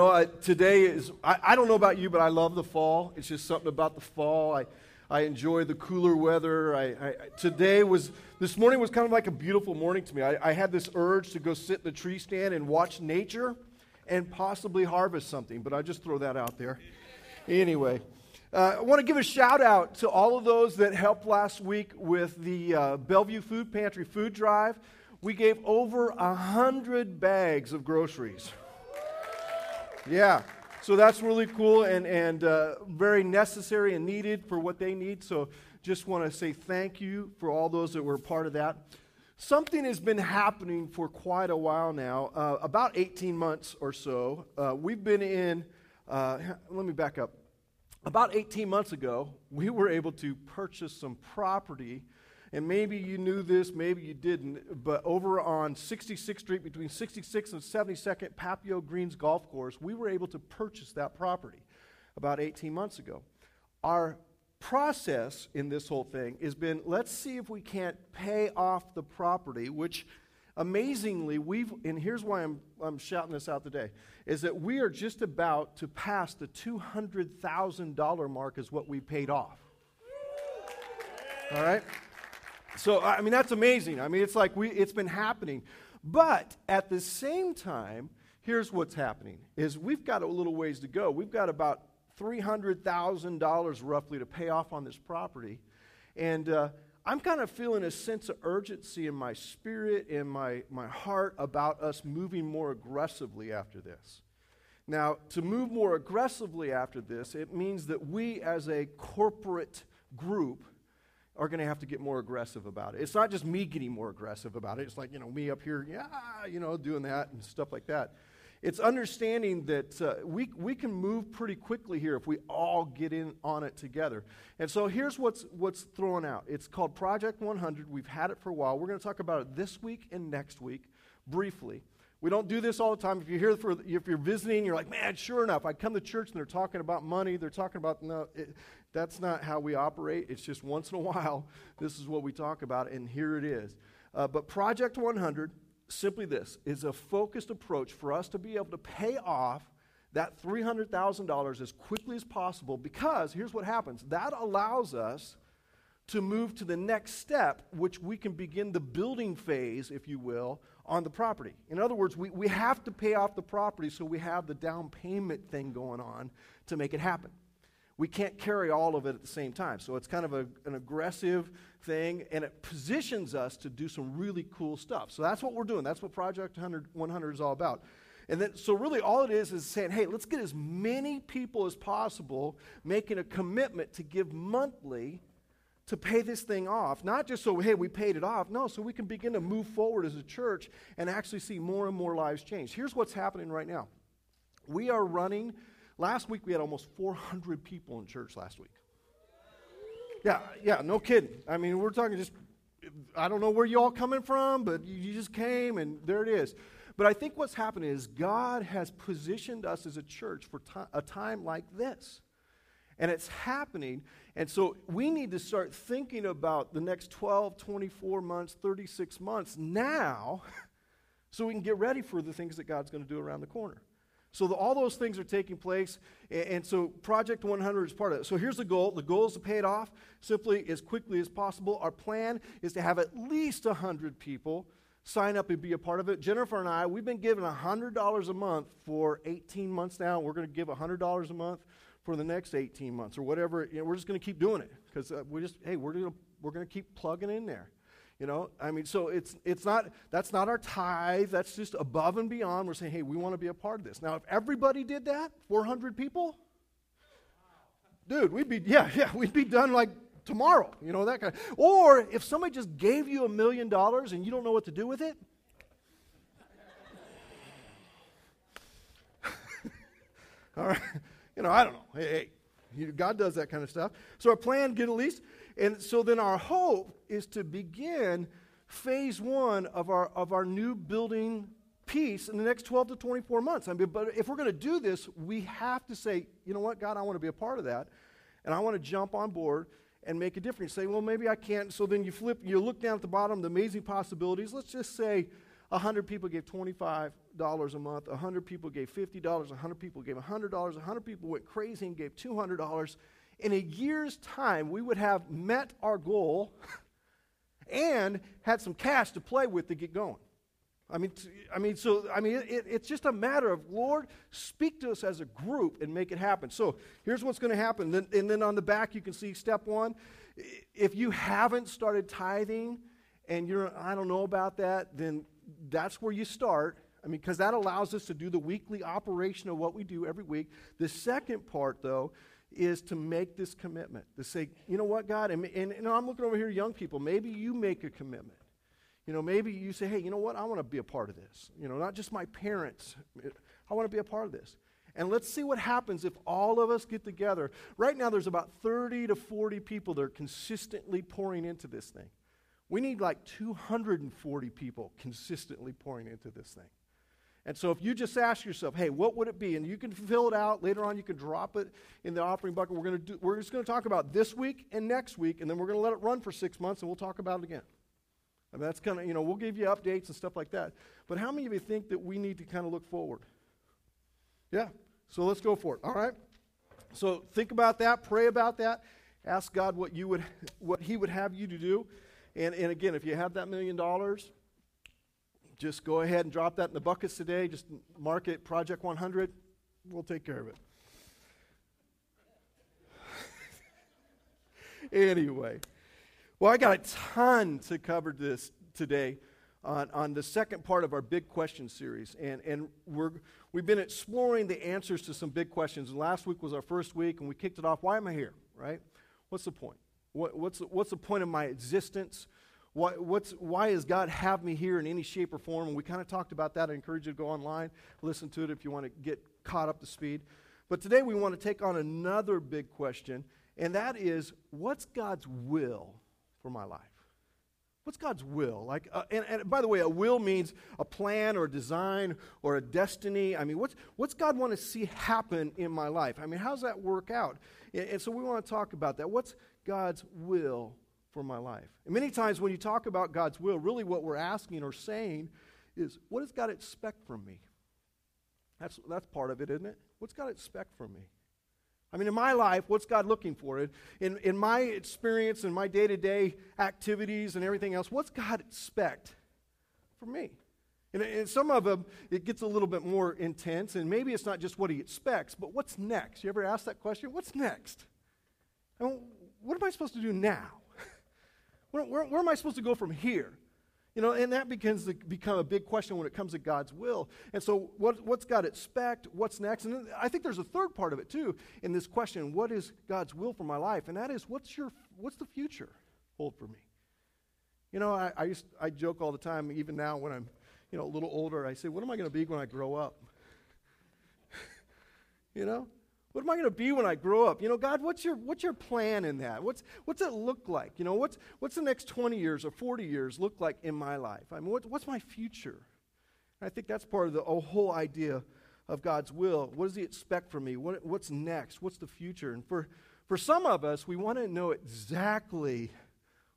know, today is, I, I, don't know about you, but I love the fall. It's just something about the fall. I, I enjoy the cooler weather. I, I, today was, this morning was kind of like a beautiful morning to me. I, I had this urge to go sit in the tree stand and watch nature and possibly harvest something, but I just throw that out there. Anyway, uh, I want to give a shout out to all of those that helped last week with the uh, Bellevue Food Pantry food drive. We gave over a hundred bags of groceries. Yeah. So that's really cool and, and uh, very necessary and needed for what they need. So just want to say thank you for all those that were part of that. Something has been happening for quite a while now, uh, about 18 months or so. Uh, we've been in, uh, let me back up. About 18 months ago, we were able to purchase some property and maybe you knew this, maybe you didn't, but over on 66th Street between 66th and 72nd, Papio Greens Golf Course, we were able to purchase that property about 18 months ago. Our process in this whole thing has been let's see if we can't pay off the property, which amazingly, we've, and here's why I'm, I'm shouting this out today, is that we are just about to pass the $200,000 mark as what we paid off. All right? So, I mean, that's amazing. I mean, it's like we, it's been happening. But at the same time, here's what's happening is we've got a little ways to go. We've got about $300,000 roughly to pay off on this property. And uh, I'm kind of feeling a sense of urgency in my spirit and my, my heart about us moving more aggressively after this. Now, to move more aggressively after this, it means that we as a corporate group are going to have to get more aggressive about it. It's not just me getting more aggressive about it. It's like, you know, me up here, yeah, you know, doing that and stuff like that. It's understanding that uh, we, we can move pretty quickly here if we all get in on it together. And so here's what's, what's thrown out it's called Project 100. We've had it for a while. We're going to talk about it this week and next week briefly. We don't do this all the time. If you're here for, if you're visiting, you're like, man, sure enough, I come to church and they're talking about money. They're talking about, no, it, that's not how we operate. It's just once in a while, this is what we talk about, and here it is. Uh, but Project 100, simply this, is a focused approach for us to be able to pay off that $300,000 as quickly as possible because here's what happens that allows us to move to the next step, which we can begin the building phase, if you will, on the property. In other words, we, we have to pay off the property so we have the down payment thing going on to make it happen we can't carry all of it at the same time. So it's kind of a, an aggressive thing, and it positions us to do some really cool stuff. So that's what we're doing. That's what Project 100, 100 is all about. And then, so really, all it is is saying, hey, let's get as many people as possible making a commitment to give monthly to pay this thing off. Not just so, hey, we paid it off. No, so we can begin to move forward as a church and actually see more and more lives change. Here's what's happening right now we are running Last week we had almost 400 people in church last week. Yeah, yeah, no kidding. I mean, we're talking just, I don't know where you all coming from, but you just came and there it is. But I think what's happening is God has positioned us as a church for a time like this. And it's happening. And so we need to start thinking about the next 12, 24 months, 36 months now so we can get ready for the things that God's going to do around the corner. So the, all those things are taking place, and, and, so Project 100 is part of it. So here's the goal: the goal is to pay it off simply as quickly as possible. Our plan is to have at least 100 people sign up and be a part of it. Jennifer and I, we've been giving $100 a month for 18 months now. We're going to give $100 a month for the next 18 months or whatever. You know, we're just going to keep doing it because uh, we just hey, we're going we're going to keep plugging in there. You know, I mean, so it's, it's not, that's not our tithe. That's just above and beyond. We're saying, hey, we want to be a part of this. Now, if everybody did that, 400 people, dude, we'd be, yeah, yeah, we'd be done like tomorrow, you know, that kind of, or if somebody just gave you a million dollars and you don't know what to do with it, all right, you know, I don't know. Hey, hey, God does that kind of stuff. So our plan, get at least and so then our hope is to begin phase one of our, of our new building piece in the next 12 to 24 months. I mean, but if we're going to do this, we have to say, you know what, God, I want to be a part of that. And I want to jump on board and make a difference. Say, well, maybe I can't. So then you flip, you look down at the bottom, the amazing possibilities. Let's just say 100 people gave $25 a month, 100 people gave $50, 100 people gave $100, 100 people went crazy and gave $200. In a year's time, we would have met our goal and had some cash to play with to get going. I mean, I mean, so I mean, it, it's just a matter of Lord, speak to us as a group and make it happen. So here's what's going to happen, then, and then on the back you can see step one. If you haven't started tithing, and you're I don't know about that, then that's where you start. I mean, because that allows us to do the weekly operation of what we do every week. The second part, though, is to make this commitment to say, you know what, God, and, and, and I'm looking over here, young people, maybe you make a commitment. You know, maybe you say, hey, you know what, I want to be a part of this. You know, not just my parents, I want to be a part of this. And let's see what happens if all of us get together. Right now, there's about 30 to 40 people that are consistently pouring into this thing. We need like 240 people consistently pouring into this thing. And so if you just ask yourself, hey, what would it be? And you can fill it out. Later on, you can drop it in the offering bucket. We're, to do, we're just going to talk about this week and next week, and then we're going to let it run for six months, and we'll talk about it again. I mean, that's kind of, you know, we'll give you updates and stuff like that. But how many of you think that we need to kind of look forward? Yeah. So let's go for it. All right. So think about that, pray about that, ask God what you would what he would have you to do. And, and again, if you have that million dollars, just go ahead and drop that in the buckets today. Just mark it Project 100. We'll take care of it. anyway, well, I got a ton to cover this today on, on the second part of our big question series. And, and we're, we've been exploring the answers to some big questions. And last week was our first week, and we kicked it off. Why am I here, right? What's the point? What, what's, what's the point of my existence? Why, what's, why has God have me here in any shape or form? And we kind of talked about that. I encourage you to go online, listen to it if you want to get caught up to speed. But today we want to take on another big question, and that is what's God's will for my life? What's God's will? Like, uh, and, and, by the way, a will means a plan or a design or a destiny. I mean, what's, what's God want to see happen in my life? I mean, how's that work out? And, and so we want to talk about that. What's God's will for my life. And many times when you talk about God's will, really what we're asking or saying is, what does God expect from me? That's, that's part of it, isn't it? What's God expect from me? I mean, in my life, what's God looking for? In, in my experience and my day to day activities and everything else, what's God expect from me? And, and some of them, it gets a little bit more intense, and maybe it's not just what He expects, but what's next? You ever ask that question? What's next? And what am I supposed to do now? Where, where, where, am I supposed to go from here? You know, and that begins to become a big question when it comes to God's will. And so, what, what's God expect? What's next? And I think there's a third part of it too in this question: What is God's will for my life? And that is, what's your, what's the future hold for me? You know, I, I used, I joke all the time, even now when I'm, you know, a little older. I say, what am I going to be when I grow up? you know, what am I going to be when I grow up? You know, God, what's your, what's your plan in that? What's, what's it look like? You know, what's, what's the next 20 years or 40 years look like in my life? I mean, what, what's my future? And I think that's part of the whole idea of God's will. What does He expect from me? What, what's next? What's the future? And for, for some of us, we want to know exactly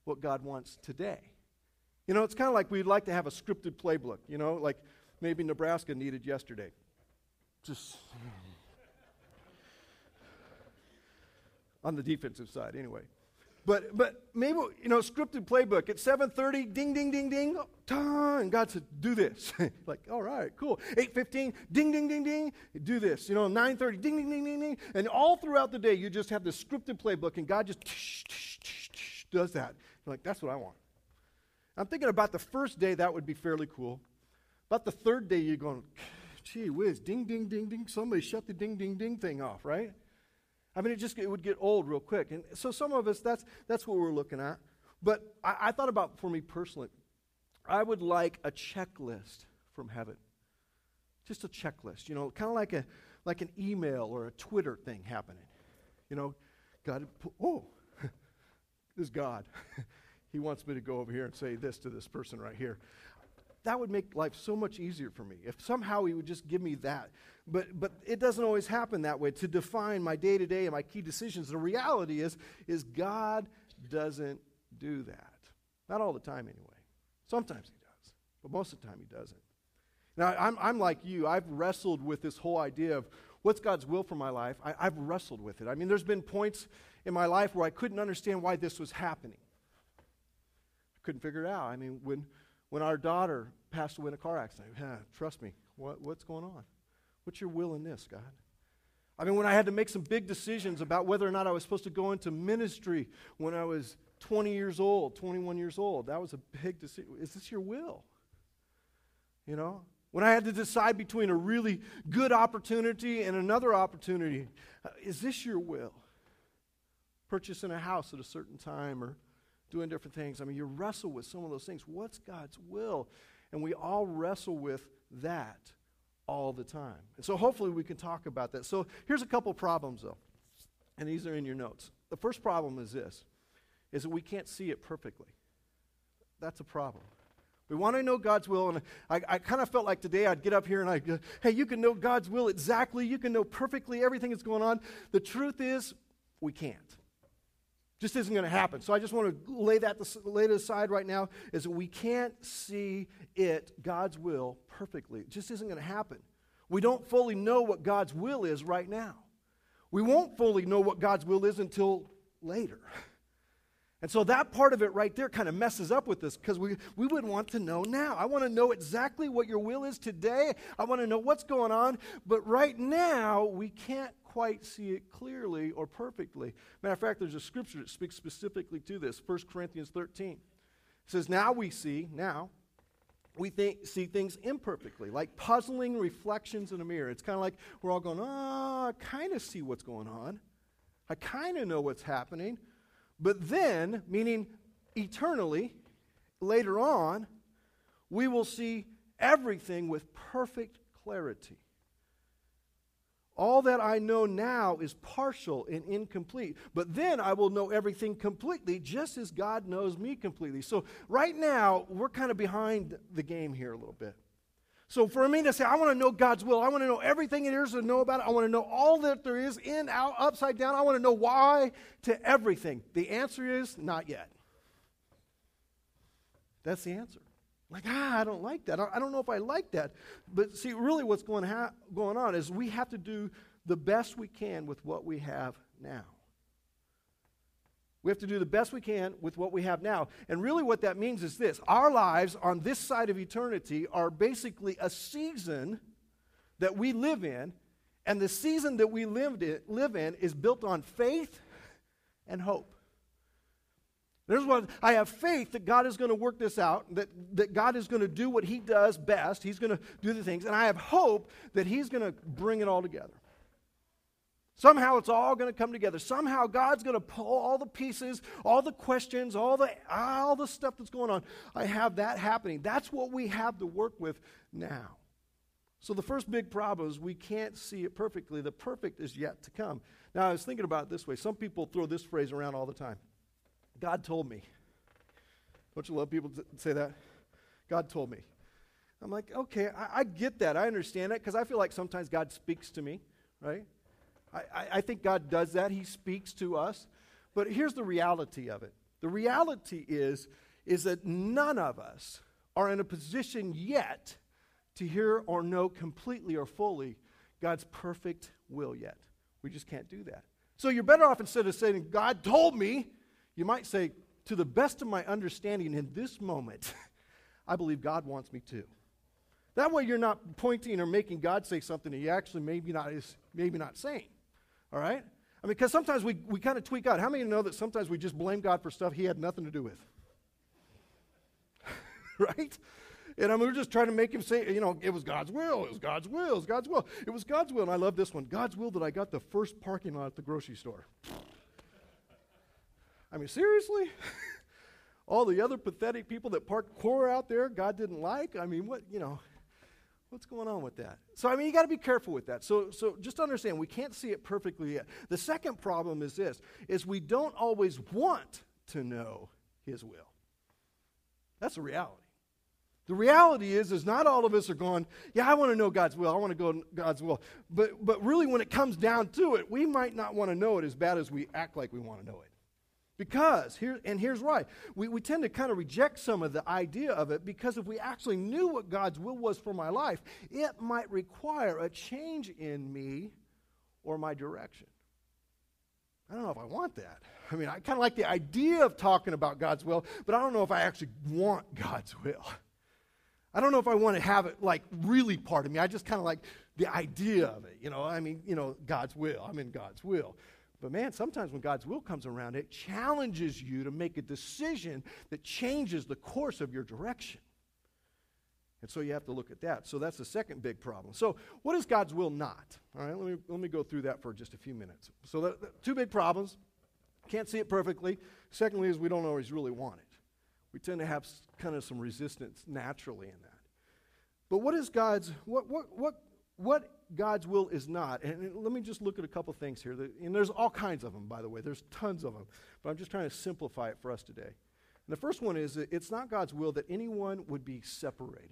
what God wants today. You know, it's kind of like we'd like to have a scripted playbook, you know, like maybe Nebraska needed yesterday. Just on the defensive side, anyway. But, but maybe, you know, scripted playbook at 7.30, ding, ding, ding, ding, ta, and God said, do this. like, all right, cool. 8.15, ding, ding, ding, ding, do this. You know, 9.30, ding, ding, ding, ding, ding. And all throughout the day, you just have this scripted playbook, and God just tsh, tsh, tsh, does that. You're like, that's what I want. I'm thinking about the first day, that would be fairly cool. About the third day, you're going, gee whiz, ding, ding, ding, ding. Somebody shut the ding, ding, ding thing off, right? I mean, it just it would get old real quick. And so some of us, that's, that's what we're looking at. But I, I thought about for me personally, I would like a checklist from heaven. Just a checklist, you know, kind of like a like an email or a Twitter thing happening. You know, God, oh, this God. he wants me to go over here and say this to this person right here that would make life so much easier for me if somehow he would just give me that but but it doesn't always happen that way to define my day-to-day and my key decisions the reality is is god doesn't do that not all the time anyway sometimes he does But most of the time, He doesn't. Now, I'm, I'm like you. I've wrestled with this whole idea of what's God's will for my life. I, I've wrestled with it. I mean, there's been points in my life where I couldn't understand why this was happening. I couldn't figure it out. I mean, when, when our daughter passed away in a car accident, yeah, trust me, what, what's going on? What's your will in this, God? I mean, when I had to make some big decisions about whether or not I was supposed to go into ministry when I was 20 years old, 21 years old, that was a big decision. Is this your will? You know? When I had to decide between a really good opportunity and another opportunity, uh, is this your will? Purchasing a house at a certain time or doing different things. I mean, you wrestle with some of those things. What's God's will? And we all wrestle with that all the time. And so hopefully we can talk about that. So here's a couple problems though. And these are in your notes. The first problem is this is that we can't see it perfectly. That's a problem. We want to know God's will, and I, I kind of felt like today I'd get up here and I'd go, hey, you can know God's will exactly. You can know perfectly everything that's going on. The truth is, we can't. Just isn't going to happen. So I just want to lay that lay it aside right now is that we can't see it, God's will, perfectly. It just isn't going to happen. We don't fully know what God's will is right now. We won't fully know what God's will is until later. And so that part of it right there kind of messes up with this because we, we would want to know now. I want to know exactly what your will is today. I want to know what's going on. But right now, we can't quite see it clearly or perfectly. Matter of fact, there's a scripture that speaks specifically to this 1 Corinthians 13. It says, Now we see, now, we think, see things imperfectly, like puzzling reflections in a mirror. It's kind of like we're all going, oh, I kind of see what's going on. I kind of know what's happening. But then, meaning eternally, later on, we will see everything with perfect clarity. All that I know now is partial and incomplete, but then I will know everything completely, just as God knows me completely. So, right now, we're kind of behind the game here a little bit. So for me to say, I want to know God's will, I want to know everything there is to know about it, I want to know all that there is in, out, upside down, I want to know why to everything. The answer is not yet. That's the answer. Like, ah, I don't like that. I don't know if I like that. But see, really what's going, ha- going on is we have to do the best we can with what we have now. We have to do the best we can with what we have now. And really, what that means is this our lives on this side of eternity are basically a season that we live in. And the season that we lived in, live in is built on faith and hope. There's what I have faith that God is going to work this out, that, that God is going to do what He does best. He's going to do the things. And I have hope that He's going to bring it all together. Somehow it's all going to come together. Somehow God's going to pull all the pieces, all the questions, all the all the stuff that's going on. I have that happening. That's what we have to work with now. So the first big problem is we can't see it perfectly. The perfect is yet to come. Now I was thinking about it this way. Some people throw this phrase around all the time. God told me. Don't you love people to say that? God told me. I'm like, okay, I, I get that. I understand that because I feel like sometimes God speaks to me, right? I, I think God does that. He speaks to us. But here's the reality of it the reality is, is that none of us are in a position yet to hear or know completely or fully God's perfect will yet. We just can't do that. So you're better off instead of saying, God told me, you might say, to the best of my understanding in this moment, I believe God wants me to. That way you're not pointing or making God say something that he actually maybe not is maybe not saying. All right? I mean, because sometimes we, we kind of tweak out. How many know that sometimes we just blame God for stuff he had nothing to do with? right? And I mean, we're just trying to make him say, you know, it was God's will, it was God's will, it was God's will. It was God's will. And I love this one God's will that I got the first parking lot at the grocery store. I mean, seriously? All the other pathetic people that parked core out there, God didn't like? I mean, what, you know, What's going on with that? So, I mean, you got to be careful with that. So, so just understand, we can't see it perfectly yet. The second problem is this, is we don't always want to know his will. That's the reality. The reality is, is not all of us are going, yeah, I want to know God's will. I want to go God's will. But, but really, when it comes down to it, we might not want to know it as bad as we act like we want to know it. Because, here, and here's why. We, we tend to kind of reject some of the idea of it because if we actually knew what God's will was for my life, it might require a change in me or my direction. I don't know if I want that. I mean, I kind of like the idea of talking about God's will, but I don't know if I actually want God's will. I don't know if I want to have it like really part of me. I just kind of like the idea of it. You know, I mean, you know, God's will. I'm in God's will. But man, sometimes when God's will comes around, it challenges you to make a decision that changes the course of your direction. And so you have to look at that. So that's the second big problem. So, what is God's will not? All right, let me, let me go through that for just a few minutes. So, the, the two big problems can't see it perfectly. Secondly, is we don't always really want it. We tend to have kind of some resistance naturally in that. But what is God's, what, what, what, what God's will is not, and let me just look at a couple things here. And there's all kinds of them, by the way. There's tons of them. But I'm just trying to simplify it for us today. And the first one is that it's not God's will that anyone would be separated.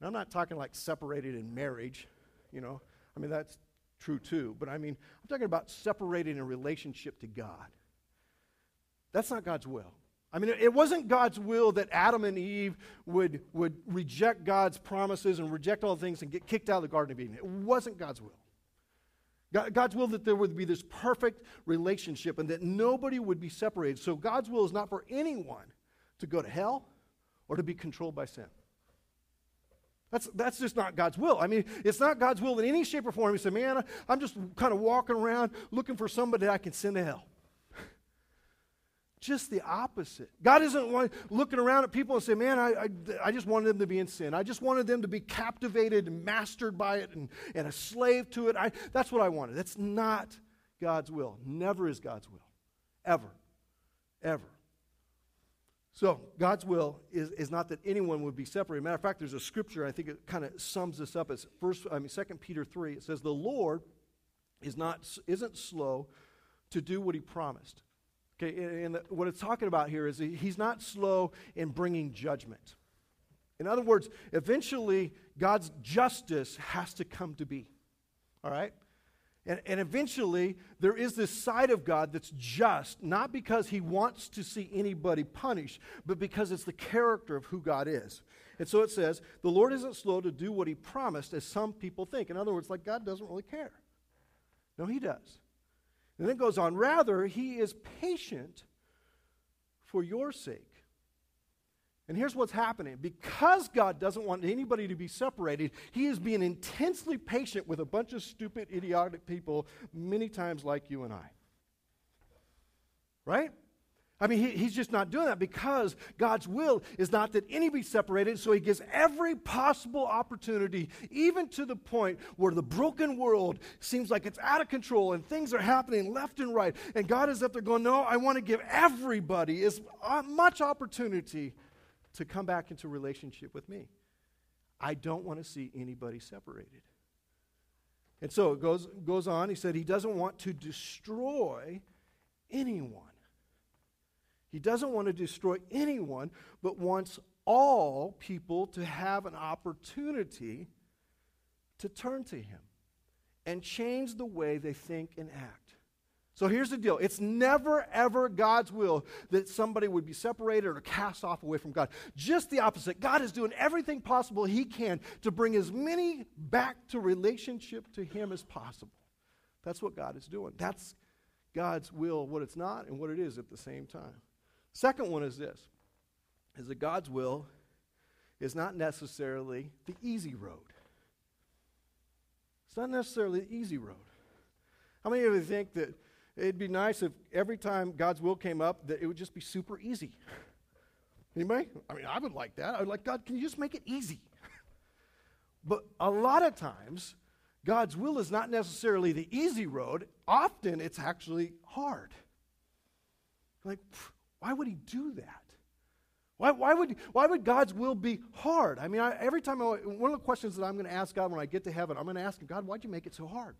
And I'm not talking like separated in marriage, you know. I mean, that's true too. But I mean, I'm talking about separated in relationship to God. That's not God's will. I mean, it wasn't God's will that Adam and Eve would, would reject God's promises and reject all things and get kicked out of the Garden of Eden. It wasn't God's will. God's will that there would be this perfect relationship and that nobody would be separated. So God's will is not for anyone to go to hell or to be controlled by sin. That's, that's just not God's will. I mean, it's not God's will in any shape or form. He said, Man, I'm just kind of walking around looking for somebody I can send to hell. Just the opposite. God isn't looking around at people and saying, Man, I, I, I, just wanted them to be in sin. I just wanted them to be captivated and mastered by it and, and a slave to it. I, that's what I wanted. That's not God's will. Never is God's will. Ever. Ever. So, God's will is, is not that anyone would be separated. Matter of fact, there's a scripture, I think it kind of sums this up as first, I mean, 2 Peter 3. It says, The Lord is not, isn't slow to do what he promised. Okay, and what it's talking about here is he's not slow in bringing judgment. In other words, eventually God's justice has to come to be. All right? And, and eventually, there is this side of God that's just, not because he wants to see anybody punished, but because it's the character of who God is. And so it says, the Lord isn't slow to do what he promised, as some people think. In other words, like God doesn't really care. No, he does. And then it goes on, rather, he is patient for your sake. And here's what's happening. Because God doesn't want anybody to be separated, He is being intensely patient with a bunch of stupid, idiotic people, many times like you and I. Right? I mean, he, he's just not doing that because God's will is not that any be separated, so he gives every possible opportunity, even to the point where the broken world seems like it's out of control and things are happening left and right. And God is up there going, No, I want to give everybody as uh, much opportunity to come back into relationship with me. I don't want to see anybody separated. And so it goes, goes on. He said he doesn't want to destroy anyone. He doesn't want to destroy anyone, but wants all people to have an opportunity to turn to him and change the way they think and act. So here's the deal it's never, ever God's will that somebody would be separated or cast off away from God. Just the opposite. God is doing everything possible He can to bring as many back to relationship to Him as possible. That's what God is doing. That's God's will, what it's not, and what it is at the same time. Second one is this is that God's will is not necessarily the easy road. It's not necessarily the easy road. How many of you think that It'd be nice if every time God's will came up, that it would just be super easy. Anybody? I mean, I would like that. I would like, God, can you just make it easy? but a lot of times, God's will is not necessarily the easy road. Often, it's actually hard. Like, why would He do that? Why, why, would, why would God's will be hard? I mean, I, every time, I, one of the questions that I'm going to ask God when I get to heaven, I'm going to ask Him, God, why'd you make it so hard?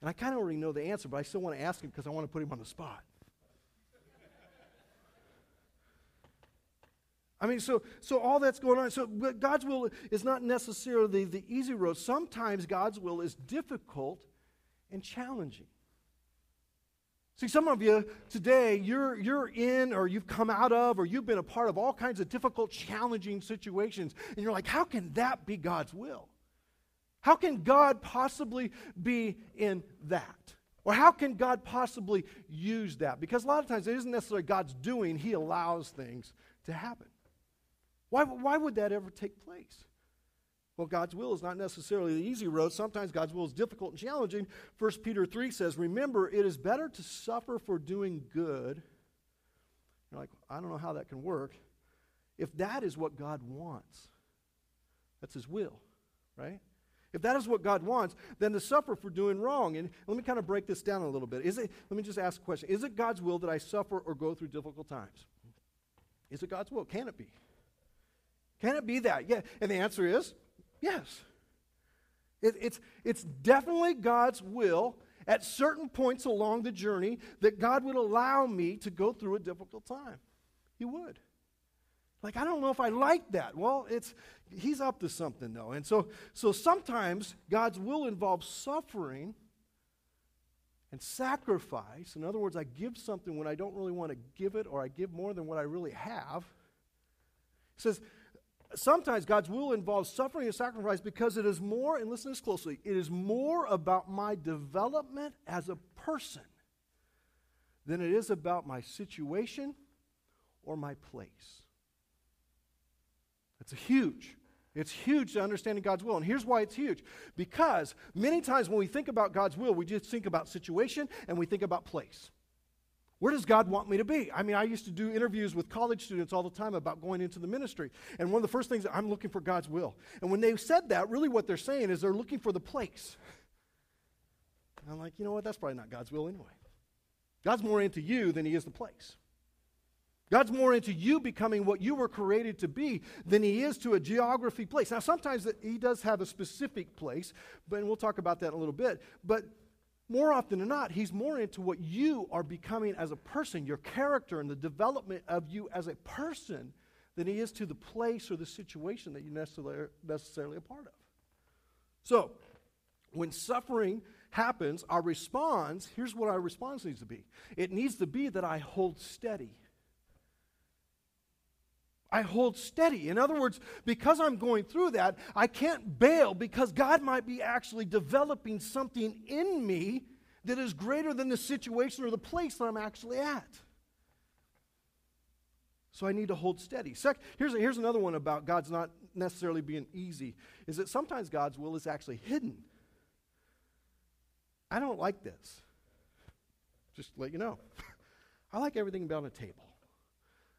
And I kind of already know the answer, but I still want to ask him because I want to put him on the spot. I mean, so, so all that's going on. So God's will is not necessarily the easy road. Sometimes God's will is difficult and challenging. See, some of you today, you're, you're in or you've come out of or you've been a part of all kinds of difficult, challenging situations. And you're like, how can that be God's will? How can God possibly be in that? Or how can God possibly use that? Because a lot of times it isn't necessarily God's doing, He allows things to happen. Why, why would that ever take place? Well, God's will is not necessarily the easy road. Sometimes God's will is difficult and challenging. 1 Peter 3 says, Remember, it is better to suffer for doing good. You're like, I don't know how that can work. If that is what God wants, that's His will, right? If that is what God wants, then to suffer for doing wrong. And let me kind of break this down a little bit. Is it, let me just ask a question. Is it God's will that I suffer or go through difficult times? Is it God's will? Can it be? Can it be that? Yeah. And the answer is Yes. It, it's, it's definitely God's will at certain points along the journey that God would allow me to go through a difficult time. He would. Like, I don't know if I like that. Well, it's he's up to something though. And so so sometimes God's will involves suffering and sacrifice. In other words, I give something when I don't really want to give it, or I give more than what I really have. He says, sometimes God's will involves suffering and sacrifice because it is more, and listen to this closely, it is more about my development as a person than it is about my situation or my place. That's a huge. It's huge to understanding God's will. And here's why it's huge. Because many times when we think about God's will, we just think about situation and we think about place. Where does God want me to be? I mean, I used to do interviews with college students all the time about going into the ministry. And one of the first things, I'm looking for God's will. And when they said that, really what they're saying is they're looking for the place. And I'm like, you know what? That's probably not God's will anyway. God's more into you than he is the place. God's more into you becoming what you were created to be than he is to a geography place. Now, sometimes he does have a specific place, but we'll talk about that in a little bit. But more often than not, he's more into what you are becoming as a person, your character and the development of you as a person, than he is to the place or the situation that you're necessarily, necessarily a part of. So, when suffering happens, our response, here's what our response needs to be it needs to be that I hold steady. I hold steady. In other words, because I'm going through that, I can't bail because God might be actually developing something in me that is greater than the situation or the place that I'm actually at. So I need to hold steady. Sec- here's, a, here's another one about God's not necessarily being easy, is that sometimes God's will is actually hidden. I don't like this. Just let you know. I like everything about a table.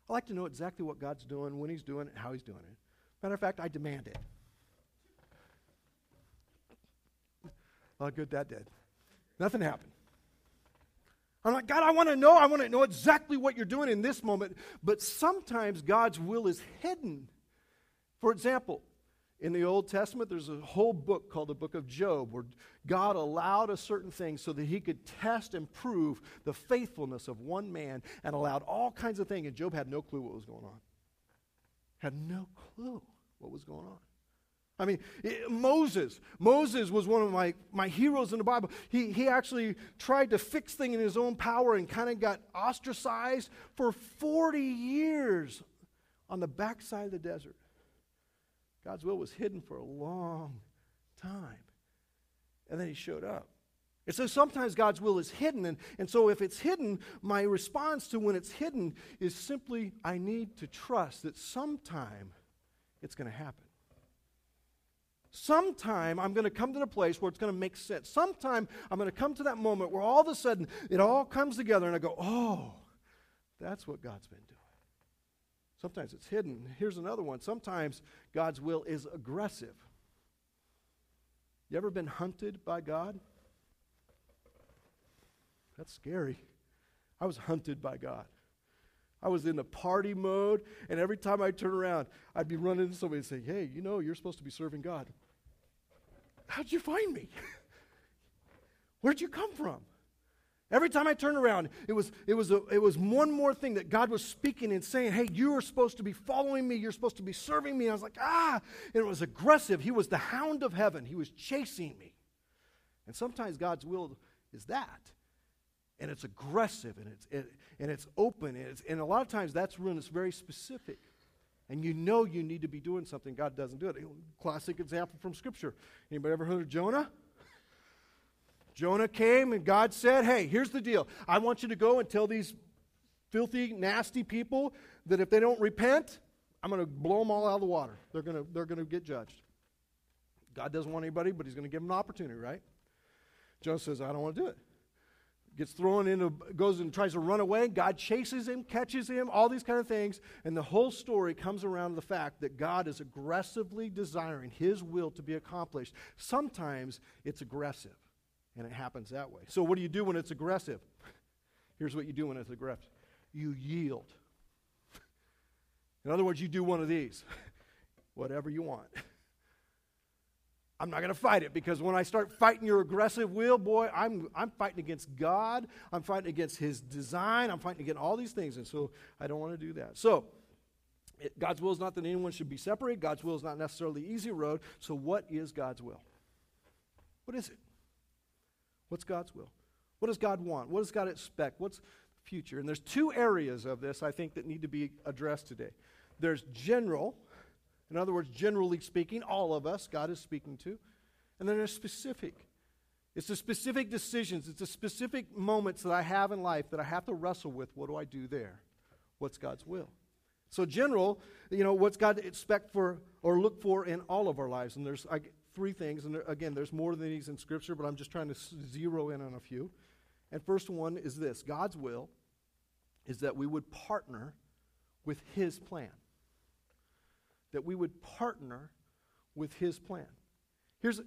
I like to know exactly what God's doing, when He's doing it, how He's doing it. Matter of fact, I demand it. How good that did. Nothing happened. I'm like, God, I want to know. I want to know exactly what you're doing in this moment. But sometimes God's will is hidden. For example, in the Old Testament, there's a whole book called the book of Job where God allowed a certain thing so that he could test and prove the faithfulness of one man and allowed all kinds of things. And Job had no clue what was going on. Had no clue what was going on. I mean, it, Moses. Moses was one of my, my heroes in the Bible. He, he actually tried to fix things in his own power and kind of got ostracized for 40 years on the backside of the desert. God's will was hidden for a long time. And then he showed up. And so sometimes God's will is hidden. And, and so if it's hidden, my response to when it's hidden is simply I need to trust that sometime it's going to happen. Sometime I'm going to come to the place where it's going to make sense. Sometime I'm going to come to that moment where all of a sudden it all comes together and I go, oh, that's what God's been doing. Sometimes it's hidden. Here's another one. Sometimes God's will is aggressive. You ever been hunted by God? That's scary. I was hunted by God. I was in the party mode, and every time I turn around, I'd be running into somebody and say, Hey, you know, you're supposed to be serving God. How'd you find me? Where'd you come from? Every time I turned around, it was, it, was a, it was one more thing that God was speaking and saying, Hey, you are supposed to be following me. You're supposed to be serving me. And I was like, Ah. And it was aggressive. He was the hound of heaven. He was chasing me. And sometimes God's will is that. and it's aggressive and it's, it, and it's open. And, it's, and a lot of times that's when it's very specific. And you know you need to be doing something. God doesn't do it. Classic example from Scripture. Anybody ever heard of Jonah? Jonah came and God said, Hey, here's the deal. I want you to go and tell these filthy, nasty people that if they don't repent, I'm going to blow them all out of the water. They're going to, they're going to get judged. God doesn't want anybody, but He's going to give them an opportunity, right? Jonah says, I don't want to do it gets thrown into, goes and tries to run away. God chases him, catches him, all these kind of things. And the whole story comes around the fact that God is aggressively desiring his will to be accomplished. Sometimes it's aggressive, and it happens that way. So, what do you do when it's aggressive? Here's what you do when it's aggressive you yield. In other words, you do one of these whatever you want. I'm not going to fight it because when I start fighting your aggressive will, boy, I'm, I'm fighting against God. I'm fighting against His design. I'm fighting against all these things. And so I don't want to do that. So it, God's will is not that anyone should be separated. God's will is not necessarily easy road. So what is God's will? What is it? What's God's will? What does God want? What does God expect? What's the future? And there's two areas of this I think that need to be addressed today. There's general, in other words, generally speaking, all of us, God is speaking to. And then there's specific. It's the specific decisions, it's the specific moments that I have in life that I have to wrestle with. What do I do there? What's God's will? So, general, you know, what's God expect for or look for in all of our lives? And there's I, three things. And again, there's more than these in Scripture, but I'm just trying to zero in on a few. And first one is this God's will is that we would partner with His plan that we would partner with his plan. Here's,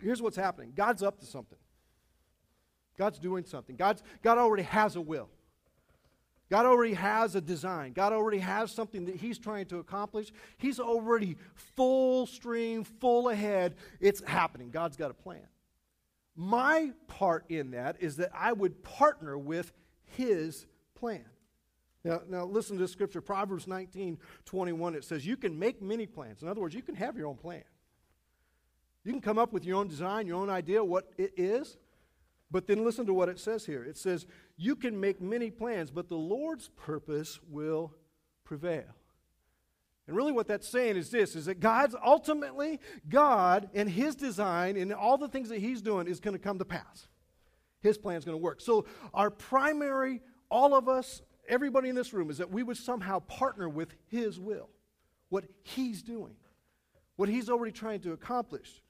here's what's happening God's up to something, God's doing something. God's, God already has a will. God already has a design. God already has something that He's trying to accomplish. He's already full stream, full ahead. It's happening. God's got a plan. My part in that is that I would partner with His plan. Now, now listen to this scripture, Proverbs 19, 21. It says, You can make many plans. In other words, you can have your own plan. You can come up with your own design, your own idea what it is. But then listen to what it says here. It says, You can make many plans, but the Lord's purpose will prevail. And really, what that's saying is this is that God's ultimately, God and His design and all the things that He's doing is going to come to pass. His plan is going to work. So, our primary, all of us, everybody in this room, is that we would somehow partner with His will, what He's doing, what He's already trying to accomplish.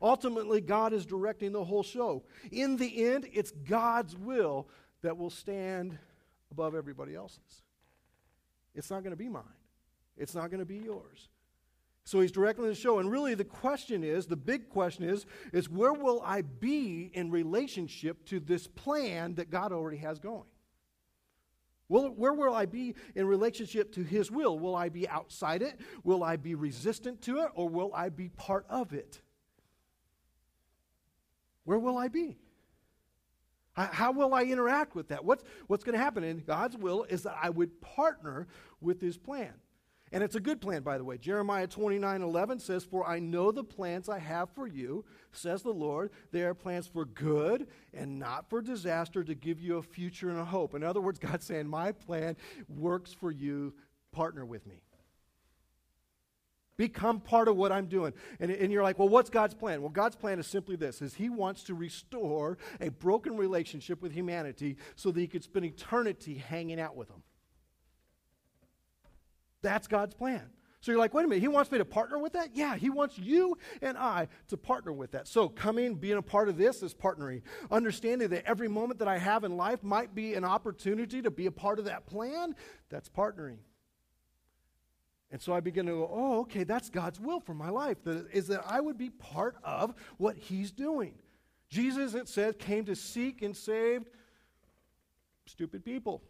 Ultimately, God is directing the whole show. In the end, it's God's will that will stand above everybody else's. It's not going to be mine, it's not going to be yours. So he's directing the show. And really, the question is the big question is, is where will I be in relationship to this plan that God already has going? Will, where will I be in relationship to His will? Will I be outside it? Will I be resistant to it? Or will I be part of it? Where will I be? How will I interact with that? What's, what's going to happen? And God's will is that I would partner with His plan. And it's a good plan, by the way. Jeremiah 29 11 says, For I know the plans I have for you, says the Lord. They are plans for good and not for disaster to give you a future and a hope. In other words, God's saying, My plan works for you. Partner with me. Become part of what I'm doing. And, and you're like, well, what's God's plan? Well, God's plan is simply this is he wants to restore a broken relationship with humanity so that he could spend eternity hanging out with them. That's God's plan. So you're like, wait a minute, he wants me to partner with that? Yeah, he wants you and I to partner with that. So coming, being a part of this is partnering. Understanding that every moment that I have in life might be an opportunity to be a part of that plan, that's partnering. And so I begin to go, oh, okay, that's God's will for my life, that is that I would be part of what he's doing. Jesus, it said, came to seek and save stupid people.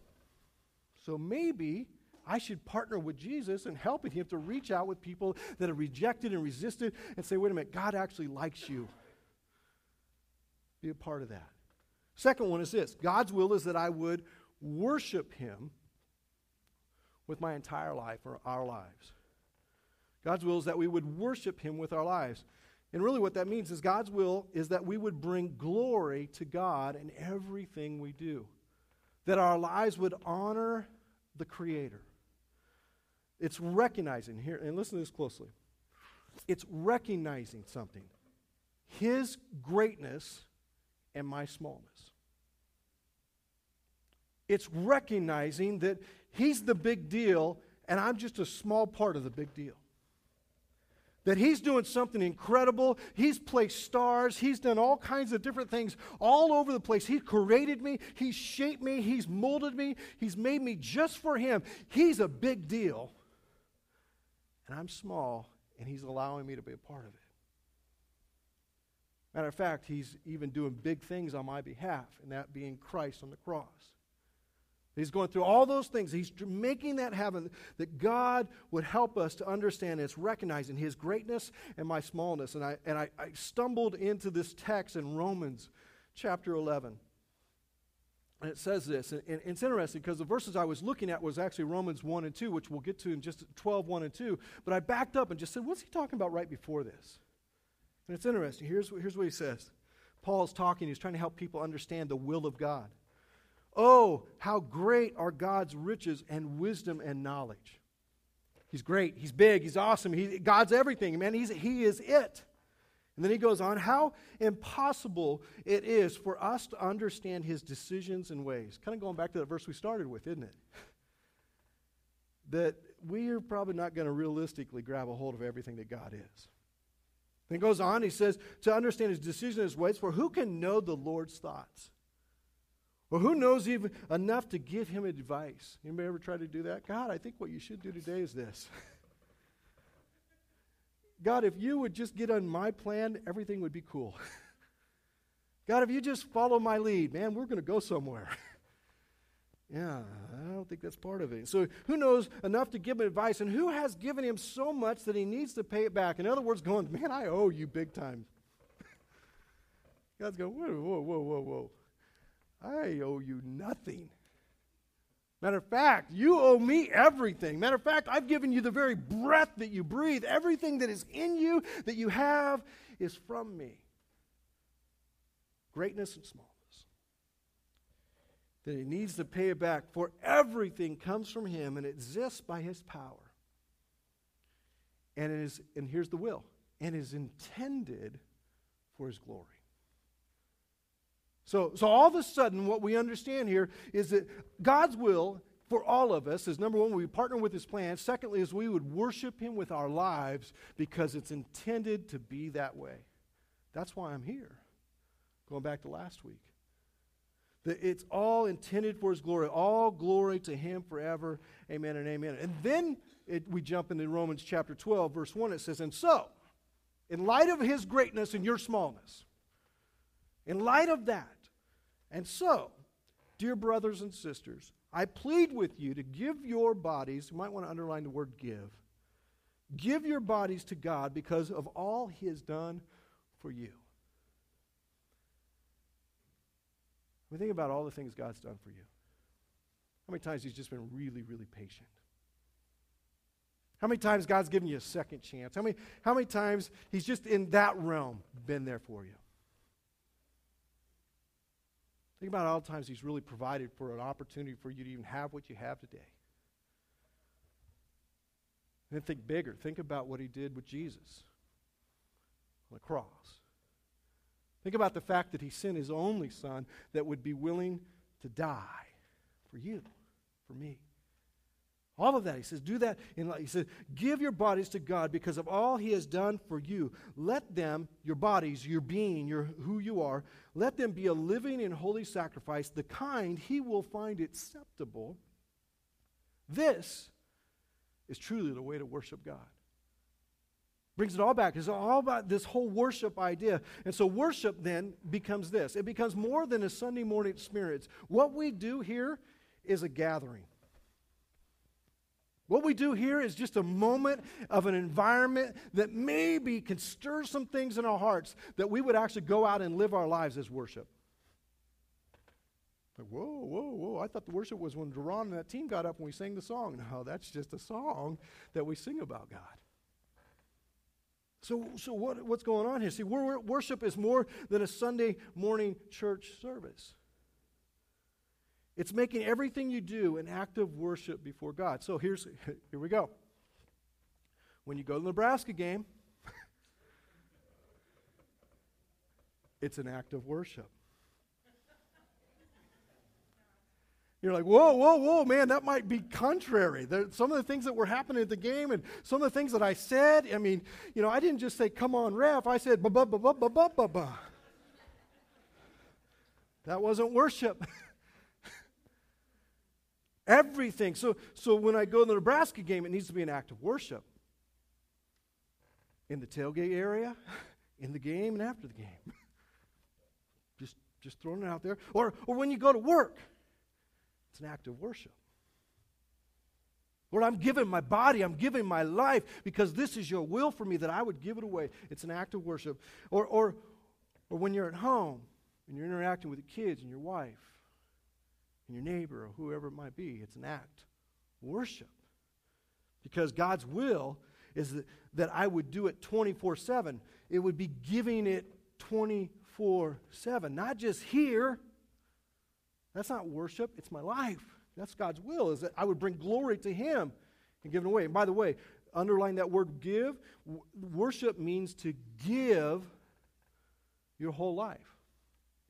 So maybe I should partner with Jesus and helping him to reach out with people that are rejected and resisted and say, wait a minute, God actually likes you. Be a part of that. Second one is this God's will is that I would worship him with my entire life or our lives. God's will is that we would worship him with our lives. And really, what that means is God's will is that we would bring glory to God in everything we do. that our lives would honor the Creator. It's recognizing here, and listen to this closely. It's recognizing something His greatness and my smallness. It's recognizing that He's the big deal and I'm just a small part of the big deal. That he's doing something incredible. He's placed stars. He's done all kinds of different things all over the place. He created me. He's shaped me. He's molded me. He's made me just for him. He's a big deal. And I'm small, and he's allowing me to be a part of it. Matter of fact, he's even doing big things on my behalf, and that being Christ on the cross. He's going through all those things. He's making that happen, that God would help us to understand it's recognizing His greatness and my smallness. And I, and I, I stumbled into this text in Romans chapter 11. And it says this, and, and it's interesting because the verses I was looking at was actually Romans 1 and 2, which we'll get to in just 12, 1 and 2. But I backed up and just said, what's he talking about right before this? And it's interesting. Here's, here's what he says Paul is talking, he's trying to help people understand the will of God. Oh, how great are God's riches and wisdom and knowledge. He's great. He's big. He's awesome. He, God's everything, man. He's, he is it. And then he goes on, how impossible it is for us to understand his decisions and ways. Kind of going back to that verse we started with, isn't it? that we are probably not going to realistically grab a hold of everything that God is. Then he goes on, he says, to understand his decisions and his ways, for who can know the Lord's thoughts? Or who knows even enough to give him advice? Anybody ever try to do that? God, I think what you should do today is this. God, if you would just get on my plan, everything would be cool. God, if you just follow my lead, man, we're going to go somewhere. yeah, I don't think that's part of it. So, who knows enough to give him advice, and who has given him so much that he needs to pay it back? In other words, going, man, I owe you big time. God's going, whoa, whoa, whoa, whoa, whoa. I owe you nothing. Matter of fact, you owe me everything. Matter of fact, I've given you the very breath that you breathe. Everything that is in you, that you have, is from me. Greatness and smallness. That he needs to pay it back, for everything comes from him and exists by his power. And, it is, and here's the will, and is intended for his glory. So, so all of a sudden, what we understand here is that God's will for all of us is number one, we partner with his plan. Secondly, is we would worship him with our lives because it's intended to be that way. That's why I'm here. Going back to last week. That it's all intended for his glory. All glory to him forever. Amen and amen. And then it, we jump into Romans chapter 12, verse 1. It says, And so, in light of his greatness and your smallness, in light of that, and so, dear brothers and sisters, I plead with you to give your bodies, you might want to underline the word give, give your bodies to God because of all He has done for you. Mean, think about all the things God's done for you. How many times He's just been really, really patient? How many times God's given you a second chance? How many, how many times He's just in that realm been there for you? Think about all the times He's really provided for an opportunity for you to even have what you have today. And then think bigger. Think about what He did with Jesus on the cross. Think about the fact that He sent His only Son that would be willing to die for you, for me. All of that. He says, do that. In, life. he says, give your bodies to God because of all He has done for you. Let them, your bodies, your being, your who you are, let them be a living and holy sacrifice, the kind He will find acceptable. This is truly the way to worship God. Brings it all back. It's all about this whole worship idea. And so worship then becomes this. It becomes more than a Sunday morning experience. What we do here is a gathering. What we do here is just a moment of an environment that maybe can stir some things in our hearts that we would actually go out and live our lives as worship. Like, whoa, whoa, whoa. I thought the worship was when Duran and that team got up and we sang the song. No, that's just a song that we sing about God. So, so what, what's going on here? See, worship is more than a Sunday morning church service. It's making everything you do an act of worship before God. So here's here we go. When you go to the Nebraska game, it's an act of worship. You're like, whoa, whoa, whoa, man, that might be contrary. There, some of the things that were happening at the game and some of the things that I said, I mean, you know, I didn't just say, come on, ref. I said, ba ba ba ba ba ba ba ba. That wasn't worship. Everything. So, so when I go to the Nebraska game, it needs to be an act of worship. In the tailgate area, in the game, and after the game. just, just throwing it out there. Or, or when you go to work, it's an act of worship. Lord, I'm giving my body, I'm giving my life because this is your will for me that I would give it away. It's an act of worship. Or, or, or when you're at home and you're interacting with the kids and your wife and your neighbor or whoever it might be, it's an act worship. Because God's will is that, that I would do it 24 7. It would be giving it 24 7, not just here that's not worship, it's my life. That's God's will, is that I would bring glory to Him and give it away. And by the way, underline that word give. W- worship means to give your whole life.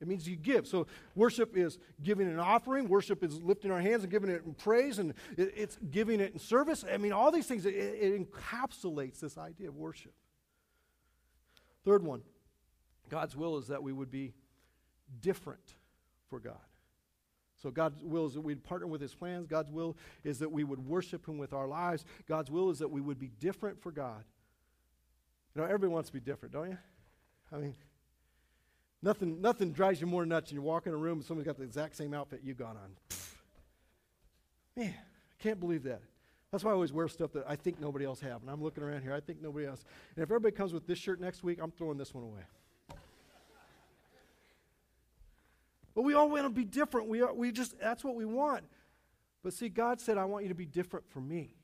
It means you give. So worship is giving an offering. Worship is lifting our hands and giving it in praise, and it, it's giving it in service. I mean, all these things, it, it encapsulates this idea of worship. Third one God's will is that we would be different for God. So God's will is that we'd partner with his plans. God's will is that we would worship him with our lives. God's will is that we would be different for God. You know, everybody wants to be different, don't you? I mean, nothing, nothing drives you more nuts than you walk in a room and somebody's got the exact same outfit you got on. Pfft. Man, I can't believe that. That's why I always wear stuff that I think nobody else have. And I'm looking around here, I think nobody else. And if everybody comes with this shirt next week, I'm throwing this one away. But we all want to be different. We, are, we just, that's what we want. But see, God said, I want you to be different for me.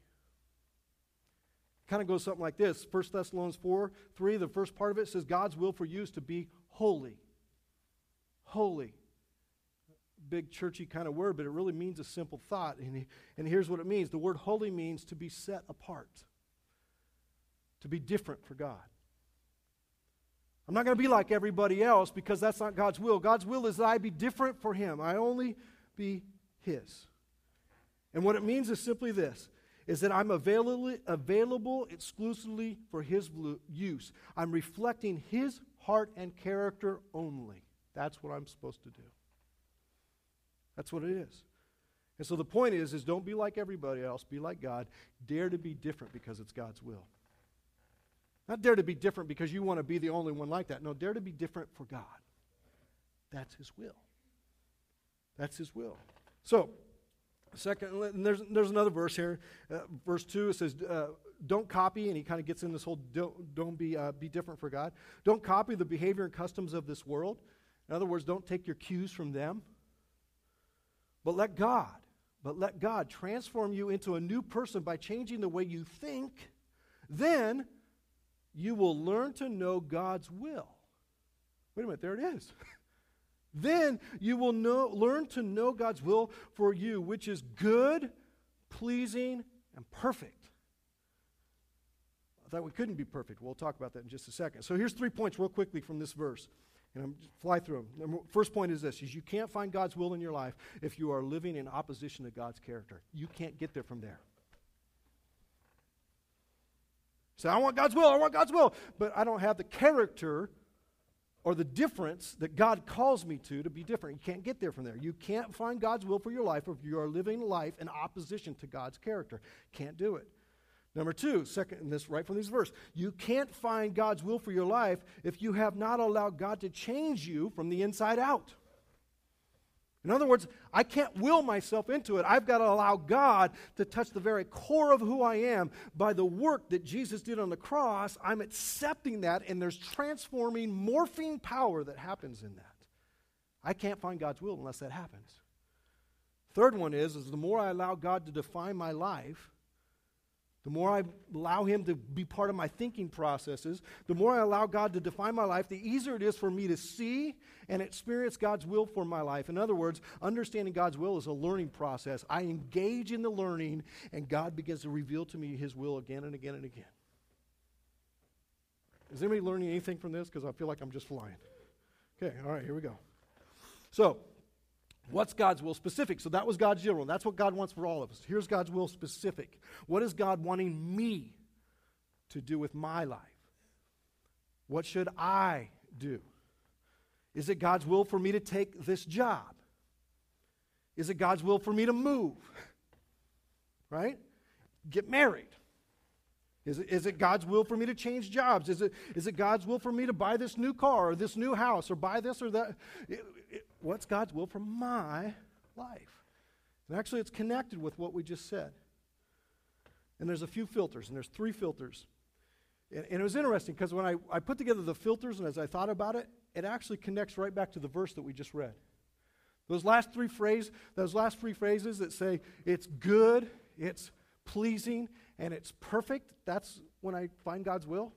Kind of goes something like this 1 Thessalonians 4 3, the first part of it says, God's will for you is to be holy. Holy. Big churchy kind of word, but it really means a simple thought. And, and here's what it means the word holy means to be set apart, to be different for God. I'm not going to be like everybody else because that's not God's will. God's will is that I be different for Him. I only be His. And what it means is simply this is that I'm available, available exclusively for His use. I'm reflecting His heart and character only. That's what I'm supposed to do. That's what it is. And so the point is, is don't be like everybody else. Be like God. Dare to be different because it's God's will. Not dare to be different because you want to be the only one like that. No, dare to be different for God. That's His will. That's His will. So, second, there's, there's another verse here. Uh, verse 2, it says, uh, Don't copy, and he kind of gets in this whole don't, don't be, uh, be different for God. Don't copy the behavior and customs of this world. In other words, don't take your cues from them. But let God, but let God transform you into a new person by changing the way you think. Then, you will learn to know God's will. Wait a minute, there it is. then you will know, learn to know God's will for you, which is good, pleasing, and perfect. I thought we couldn't be perfect. We'll talk about that in just a second. So here's three points real quickly from this verse. And I'm fly through them. First point is this is you can't find God's will in your life if you are living in opposition to God's character. You can't get there from there. Say, I want God's will, I want God's will. But I don't have the character or the difference that God calls me to to be different. You can't get there from there. You can't find God's will for your life if you are living life in opposition to God's character. Can't do it. Number two, second, and this right from this verse, you can't find God's will for your life if you have not allowed God to change you from the inside out. In other words, I can't will myself into it. I've got to allow God to touch the very core of who I am by the work that Jesus did on the cross. I'm accepting that, and there's transforming, morphing power that happens in that. I can't find God's will unless that happens. Third one is, is the more I allow God to define my life, the more I allow Him to be part of my thinking processes, the more I allow God to define my life, the easier it is for me to see and experience God's will for my life. In other words, understanding God's will is a learning process. I engage in the learning, and God begins to reveal to me His will again and again and again. Is anybody learning anything from this? Because I feel like I'm just flying. Okay, all right, here we go. So, what's God's will specific? So, that was God's general. That's what God wants for all of us. Here's God's will specific. What is God wanting me to do with my life? What should I do? Is it God's will for me to take this job? Is it God's will for me to move? Right? Get married. Is it, is it God's will for me to change jobs? Is it, is it God's will for me to buy this new car or this new house or buy this or that? It, it, what's God's will for my life? And actually, it's connected with what we just said. And there's a few filters, and there's three filters. And, and it was interesting because when I, I put together the filters and as I thought about it, it actually connects right back to the verse that we just read. Those last three phrases, those last three phrases that say it's good, it's pleasing, and it's perfect, that's when I find God's will.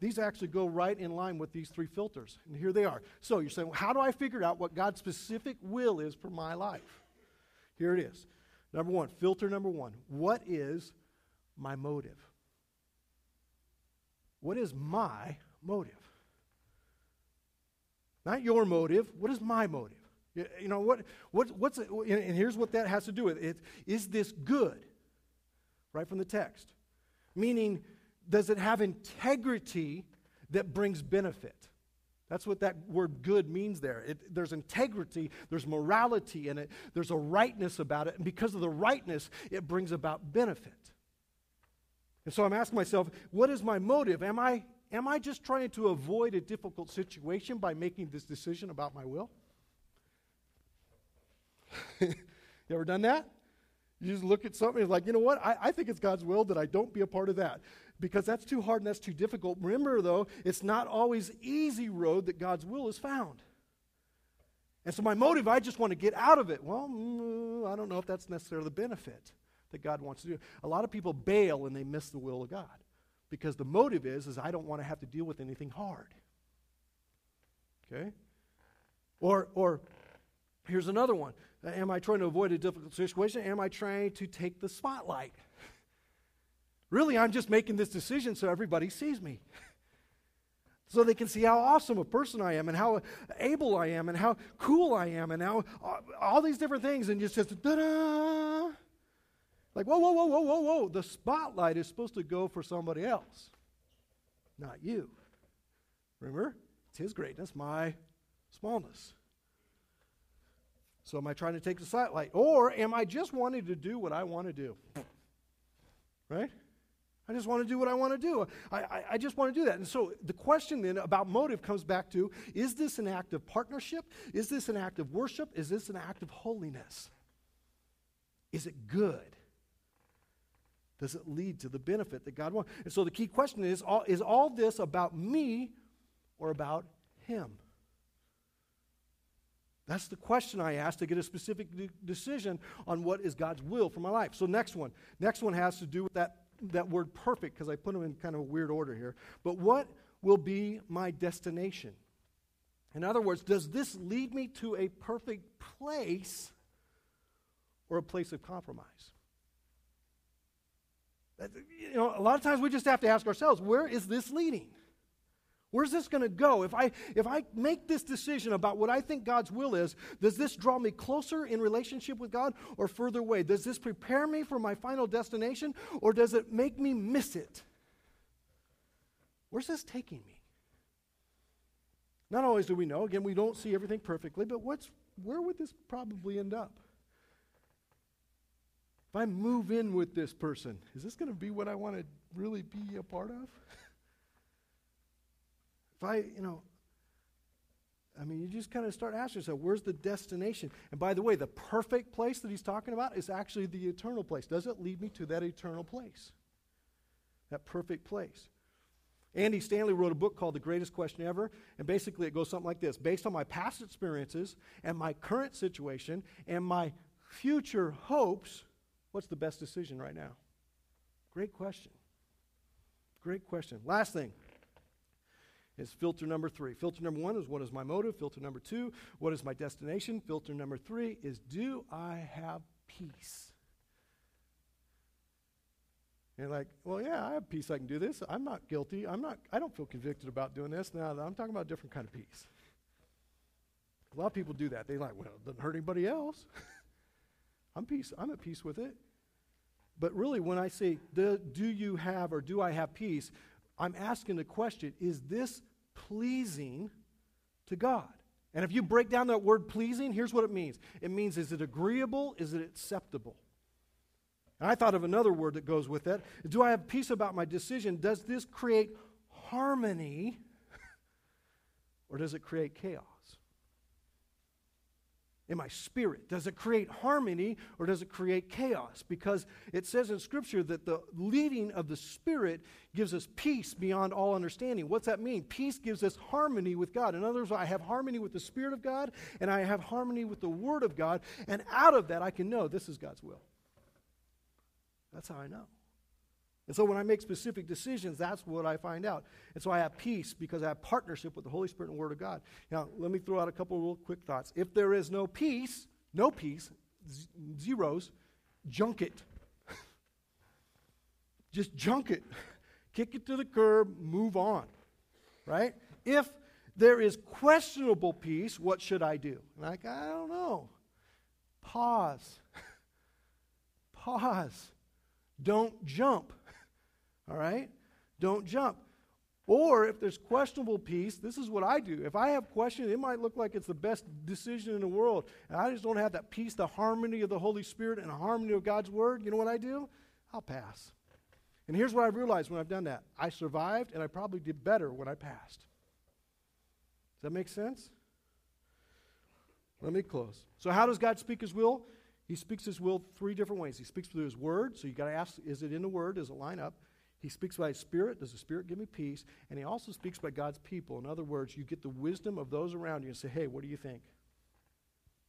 These actually go right in line with these three filters. And here they are. So you're saying, well, how do I figure out what God's specific will is for my life? Here it is. Number one, filter number one. What is my motive? What is my motive? Not your motive. What is my motive? You know, what, what, what's and here's what that has to do with it. Is this good? Right from the text. Meaning, does it have integrity that brings benefit? That's what that word good means there. It, there's integrity, there's morality in it, there's a rightness about it, and because of the rightness, it brings about benefit. And so I'm asking myself, what is my motive? Am I, am I just trying to avoid a difficult situation by making this decision about my will? you ever done that? You just look at something and like, you know what? I, I think it's God's will that I don't be a part of that because that's too hard and that's too difficult. Remember, though, it's not always easy road that God's will is found. And so my motive, I just want to get out of it. Well, mm, I don't know if that's necessarily the benefit that God wants to do. A lot of people bail and they miss the will of God because the motive is, is I don't want to have to deal with anything hard. Okay? Or, or here's another one. Am I trying to avoid a difficult situation? Am I trying to take the spotlight? Really, I'm just making this decision so everybody sees me. so they can see how awesome a person I am and how able I am and how cool I am and how uh, all these different things. And just says, da da. Like, whoa, whoa, whoa, whoa, whoa, whoa. The spotlight is supposed to go for somebody else, not you. Remember? It's his greatness, my smallness. So am I trying to take the spotlight? Or am I just wanting to do what I want to do? Right? I just want to do what I want to do. I, I, I, just want to do that. And so the question then about motive comes back to is this an act of partnership? Is this an act of worship? Is this an act of holiness? Is it good? Does it lead to the benefit that God wants? And so the key question is all, is all this about me or about Him? That's the question I ask to get a specific de- decision on what is God's will for my life. So, next one. Next one has to do with that, that word perfect, because I put them in kind of a weird order here. But what will be my destination? In other words, does this lead me to a perfect place or a place of compromise? You know, a lot of times we just have to ask ourselves, where is this leading? Where's this going to go? If I, if I make this decision about what I think God's will is, does this draw me closer in relationship with God or further away? Does this prepare me for my final destination or does it make me miss it? Where's this taking me? Not always do we know. Again, we don't see everything perfectly, but what's, where would this probably end up? If I move in with this person, is this going to be what I want to really be a part of? If I, you know, I mean, you just kind of start asking yourself, where's the destination? And by the way, the perfect place that he's talking about is actually the eternal place. Does it lead me to that eternal place? That perfect place. Andy Stanley wrote a book called The Greatest Question Ever, and basically it goes something like this Based on my past experiences and my current situation and my future hopes, what's the best decision right now? Great question. Great question. Last thing is filter number three. Filter number one is what is my motive? Filter number two, what is my destination? Filter number three is do I have peace? And like, well, yeah, I have peace. I can do this. I'm not guilty. I'm not. I don't feel convicted about doing this. Now I'm talking about a different kind of peace. A lot of people do that. They like, well, it doesn't hurt anybody else. I'm peace. I'm at peace with it. But really, when I say, do, do you have or do I have peace, I'm asking the question is this pleasing to God? And if you break down that word pleasing, here's what it means it means, is it agreeable? Is it acceptable? And I thought of another word that goes with that. Do I have peace about my decision? Does this create harmony or does it create chaos? In my spirit? Does it create harmony or does it create chaos? Because it says in Scripture that the leading of the Spirit gives us peace beyond all understanding. What's that mean? Peace gives us harmony with God. In other words, I have harmony with the Spirit of God and I have harmony with the Word of God, and out of that I can know this is God's will. That's how I know. And so when I make specific decisions, that's what I find out. And so I have peace because I have partnership with the Holy Spirit and Word of God. Now, let me throw out a couple of real quick thoughts. If there is no peace, no peace, z- zeros, junk it. Just junk it. Kick it to the curb, move on. Right? If there is questionable peace, what should I do? Like, I don't know. Pause. Pause. Don't jump. All right? Don't jump. Or if there's questionable peace, this is what I do. If I have questions, it might look like it's the best decision in the world, and I just don't have that peace, the harmony of the Holy Spirit and the harmony of God's Word. You know what I do? I'll pass. And here's what I've realized when I've done that I survived, and I probably did better when I passed. Does that make sense? Let me close. So, how does God speak His will? He speaks His will three different ways. He speaks through His Word, so you got to ask, is it in the Word? Does it line up? He speaks by His Spirit. Does the Spirit give me peace? And He also speaks by God's people. In other words, you get the wisdom of those around you and say, hey, what do you think?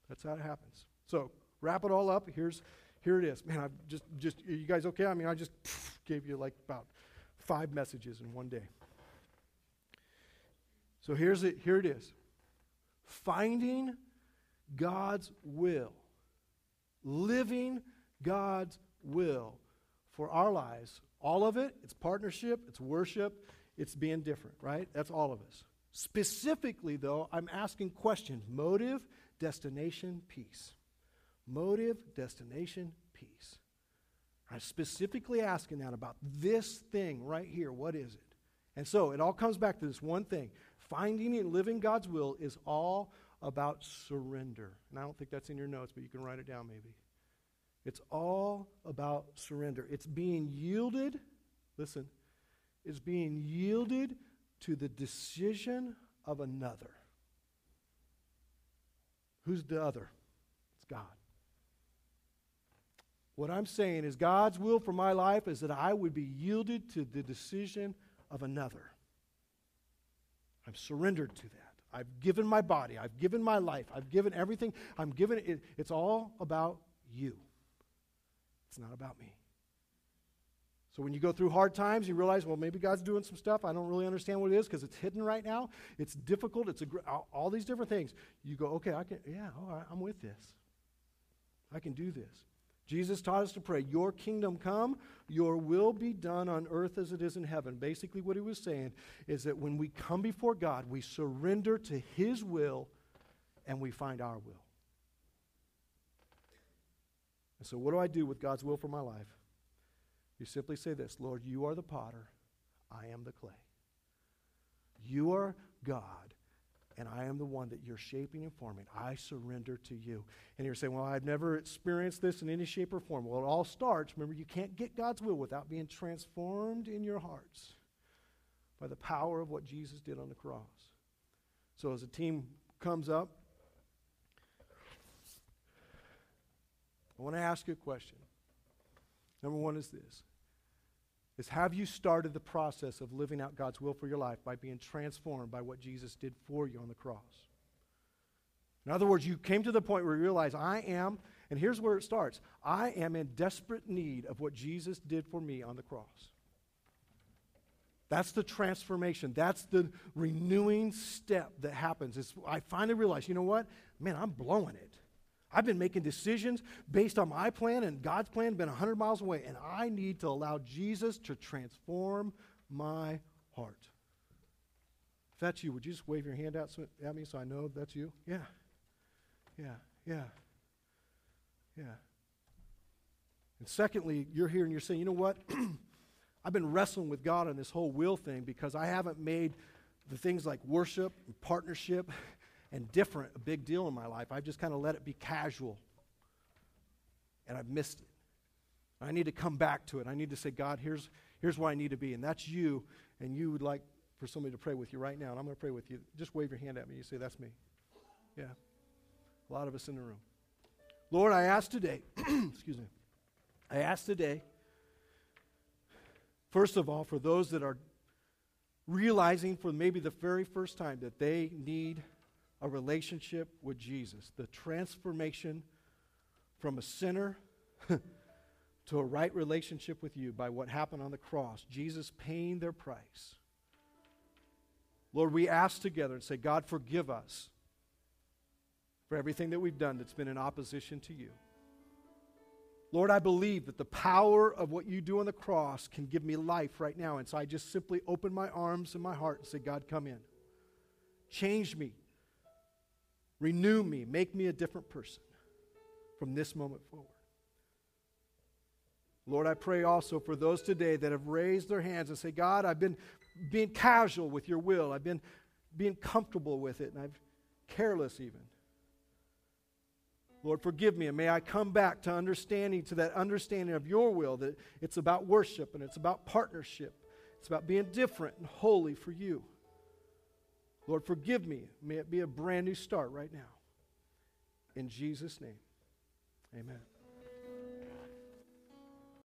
That's how it happens. So, wrap it all up. Here's, here it is. Man, I've just, just, you guys okay? I mean, I just gave you like about five messages in one day. So here's it, here it is. Finding God's will. Living God's will for our lives all of it, it's partnership, it's worship, it's being different, right? That's all of us. Specifically, though, I'm asking questions motive, destination, peace. Motive, destination, peace. I'm specifically asking that about this thing right here. What is it? And so it all comes back to this one thing finding and living God's will is all about surrender. And I don't think that's in your notes, but you can write it down maybe. It's all about surrender. It's being yielded, listen, it's being yielded to the decision of another. Who's the other? It's God. What I'm saying is God's will for my life is that I would be yielded to the decision of another. I'm surrendered to that. I've given my body. I've given my life. I've given everything. I'm given it. It's all about you. It's not about me. So when you go through hard times, you realize, well, maybe God's doing some stuff. I don't really understand what it is because it's hidden right now. It's difficult. It's a, all these different things. You go, okay, I can, yeah, all right, I'm with this. I can do this. Jesus taught us to pray, Your kingdom come, your will be done on earth as it is in heaven. Basically, what he was saying is that when we come before God, we surrender to his will and we find our will. And so, what do I do with God's will for my life? You simply say this Lord, you are the potter, I am the clay. You are God, and I am the one that you're shaping and forming. I surrender to you. And you're saying, Well, I've never experienced this in any shape or form. Well, it all starts, remember, you can't get God's will without being transformed in your hearts by the power of what Jesus did on the cross. So, as a team comes up, I want to ask you a question. Number one is this is have you started the process of living out God's will for your life by being transformed by what Jesus did for you on the cross? In other words, you came to the point where you realize I am And here's where it starts I am in desperate need of what Jesus did for me on the cross. That's the transformation. That's the renewing step that happens. It's, I finally realize, you know what? Man, I'm blowing it. I've been making decisions based on my plan, and God's plan been 100 miles away, and I need to allow Jesus to transform my heart. If that's you, would you just wave your hand out so, at me so I know that's you? Yeah. Yeah. Yeah. Yeah. And secondly, you're here and you're saying, you know what? I've been wrestling with God on this whole will thing because I haven't made the things like worship and partnership and different a big deal in my life. I've just kind of let it be casual. And I've missed it. I need to come back to it. I need to say, God, here's, here's where I need to be. And that's you. And you would like for somebody to pray with you right now. And I'm going to pray with you. Just wave your hand at me. You say, That's me. Yeah. A lot of us in the room. Lord, I ask today, excuse me, I ask today, first of all, for those that are realizing for maybe the very first time that they need a relationship with Jesus, the transformation from a sinner to a right relationship with you by what happened on the cross, Jesus paying their price. Lord, we ask together and say, God, forgive us for everything that we've done that's been in opposition to you. Lord, I believe that the power of what you do on the cross can give me life right now. And so I just simply open my arms and my heart and say, God, come in. Change me. Renew me. Make me a different person from this moment forward. Lord, I pray also for those today that have raised their hands and say, God, I've been being casual with your will. I've been being comfortable with it, and I've careless even. Lord, forgive me, and may I come back to understanding, to that understanding of your will, that it's about worship and it's about partnership. It's about being different and holy for you. Lord, forgive me. May it be a brand new start right now. In Jesus' name, amen.